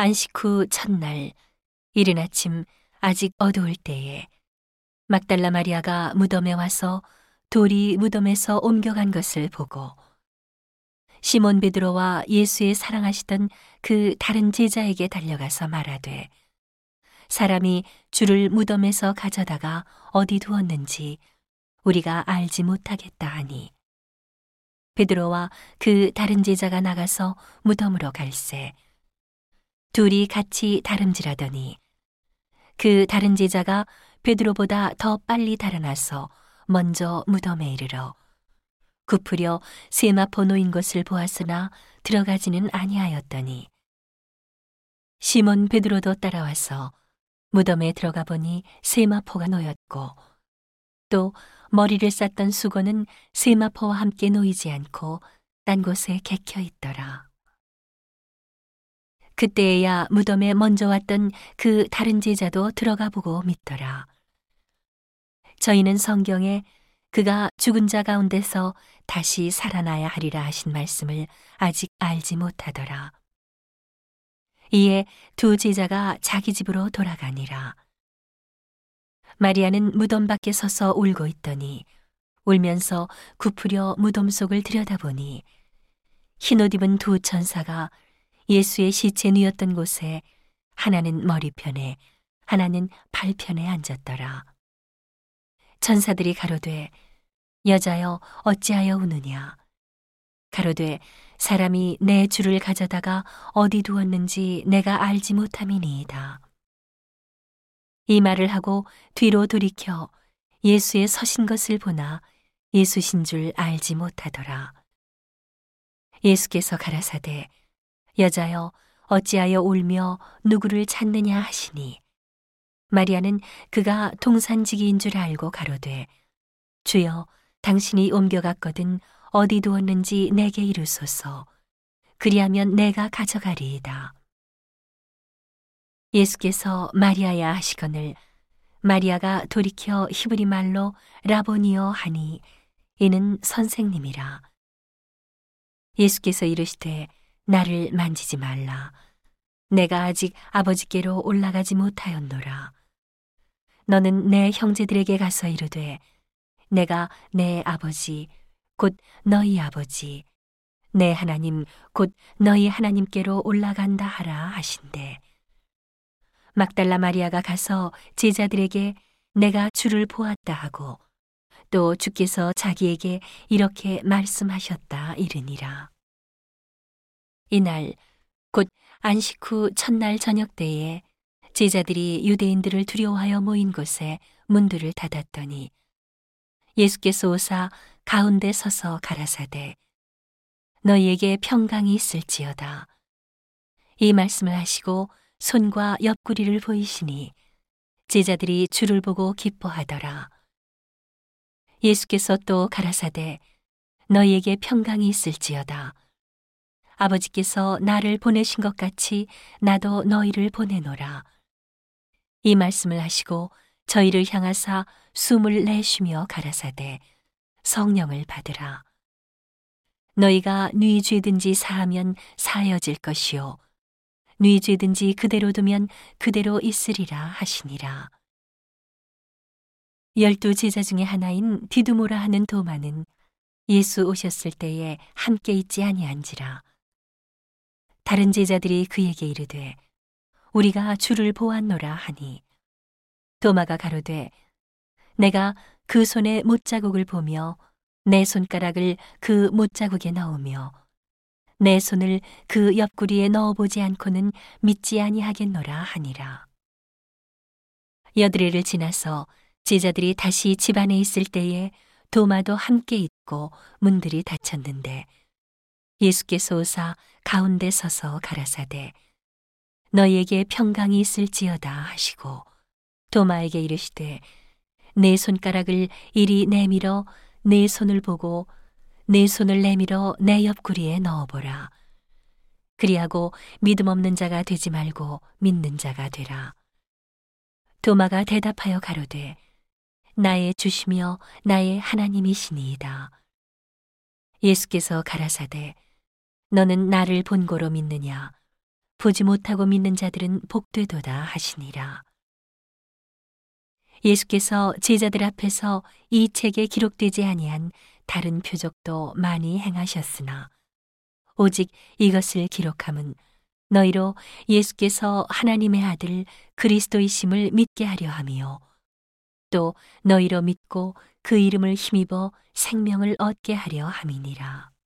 안식 후 첫날 이른 아침 아직 어두울 때에 막달라 마리아가 무덤에 와서 돌이 무덤에서 옮겨간 것을 보고 시몬 베드로와 예수의 사랑하시던 그 다른 제자에게 달려가서 말하되 사람이 주를 무덤에서 가져다가 어디 두었는지 우리가 알지 못하겠다 하니 베드로와 그 다른 제자가 나가서 무덤으로 갈새 둘이 같이 다름질하더니 그 다른 제자가 베드로보다 더 빨리 달아나서 먼저 무덤에 이르러 굽으려 세마포 놓인 것을 보았으나 들어가지는 아니하였더니 시몬 베드로도 따라와서 무덤에 들어가 보니 세마포가 놓였고 또 머리를 쌌던 수건은 세마포와 함께 놓이지 않고 딴 곳에 객혀 있더라. 그때에야 무덤에 먼저 왔던 그 다른 제자도 들어가 보고 믿더라. 저희는 성경에 그가 죽은 자 가운데서 다시 살아나야 하리라 하신 말씀을 아직 알지 못하더라. 이에 두 제자가 자기 집으로 돌아가니라. 마리아는 무덤 밖에 서서 울고 있더니 울면서 굽으려 무덤 속을 들여다보니 흰옷 입은 두 천사가 예수의 시체 누였던 곳에 하나는 머리편에 하나는 발편에 앉았더라. 천사들이 가로되 여자여 어찌하여 우느냐 가로되 사람이 내 주를 가져다가 어디 두었는지 내가 알지 못함이니이다. 이 말을 하고 뒤로 돌이켜 예수의 서신 것을 보나 예수신 줄 알지 못하더라. 예수께서 가라사대 여자여 어찌하여 울며 누구를 찾느냐 하시니? 마리아는 그가 동산지기인 줄 알고 가로되 주여 당신이 옮겨갔거든 어디 두었는지 내게 이르소서. 그리하면 내가 가져가리이다. 예수께서 마리아야 하시거늘 마리아가 돌이켜 히브리 말로 라보니오 하니 이는 선생님이라. 예수께서 이르시되 나를 만지지 말라. 내가 아직 아버지께로 올라가지 못하였노라. 너는 내 형제들에게 가서 이르되 내가 내 아버지 곧 너희 아버지 내 하나님 곧 너희 하나님께로 올라간다 하라 하신대. 막달라 마리아가 가서 제자들에게 내가 주를 보았다 하고 또 주께서 자기에게 이렇게 말씀하셨다 이르니라. 이날 곧 안식 후 첫날 저녁 때에 제자들이 유대인들을 두려워하여 모인 곳에 문들을 닫았더니 예수께서 오사 가운데 서서 가라사대 너희에게 평강이 있을지어다. 이 말씀을 하시고 손과 옆구리를 보이시니 제자들이 주를 보고 기뻐하더라. 예수께서 또 가라사대 너희에게 평강이 있을지어다 아버지께서 나를 보내신 것 같이 나도 너희를 보내노라. 이 말씀을 하시고 저희를 향하사 숨을 내쉬며 가라사대 성령을 받으라. 너희가 뉘 죄든지 사하면 사여질 것이요. 뉘 죄든지 그대로 두면 그대로 있으리라 하시니라. 열두 제자 중의 하나인 디두모라 하는 도마는 예수 오셨을 때에 함께 있지 아니한지라. 다른 제자들이 그에게 이르되 우리가 주를 보았노라 하니 도마가 가로되 내가 그 손의 못자국을 보며 내 손가락을 그 못자국에 넣으며 내 손을 그 옆구리에 넣어보지 않고는 믿지 아니하겠노라 하니라. 여드레를 지나서 제자들이 다시 집안에 있을 때에 도마도 함께 있고 문들이 닫혔는데 예수께서 오사 가운데 서서 가라사대 너희에게 평강이 있을지어다 하시고 도마에게 이르시되 내 손가락을 이리 내밀어 내 손을 보고 내 손을 내밀어 내 옆구리에 넣어보라. 그리하고 믿음 없는 자가 되지 말고 믿는 자가 되라. 도마가 대답하여 가로되 나의 주시며 나의 하나님이시니이다. 예수께서 가라사대 너는 나를 본고로 믿느냐? 보지 못하고 믿는 자들은 복되도다 하시니라. 예수께서 제자들 앞에서 이 책에 기록되지 아니한 다른 표적도 많이 행하셨으나 오직 이것을 기록함은 너희로 예수께서 하나님의 아들 그리스도이심을 믿게 하려 함이요 또 너희로 믿고 그 이름을 힘입어 생명을 얻게 하려 함이니라.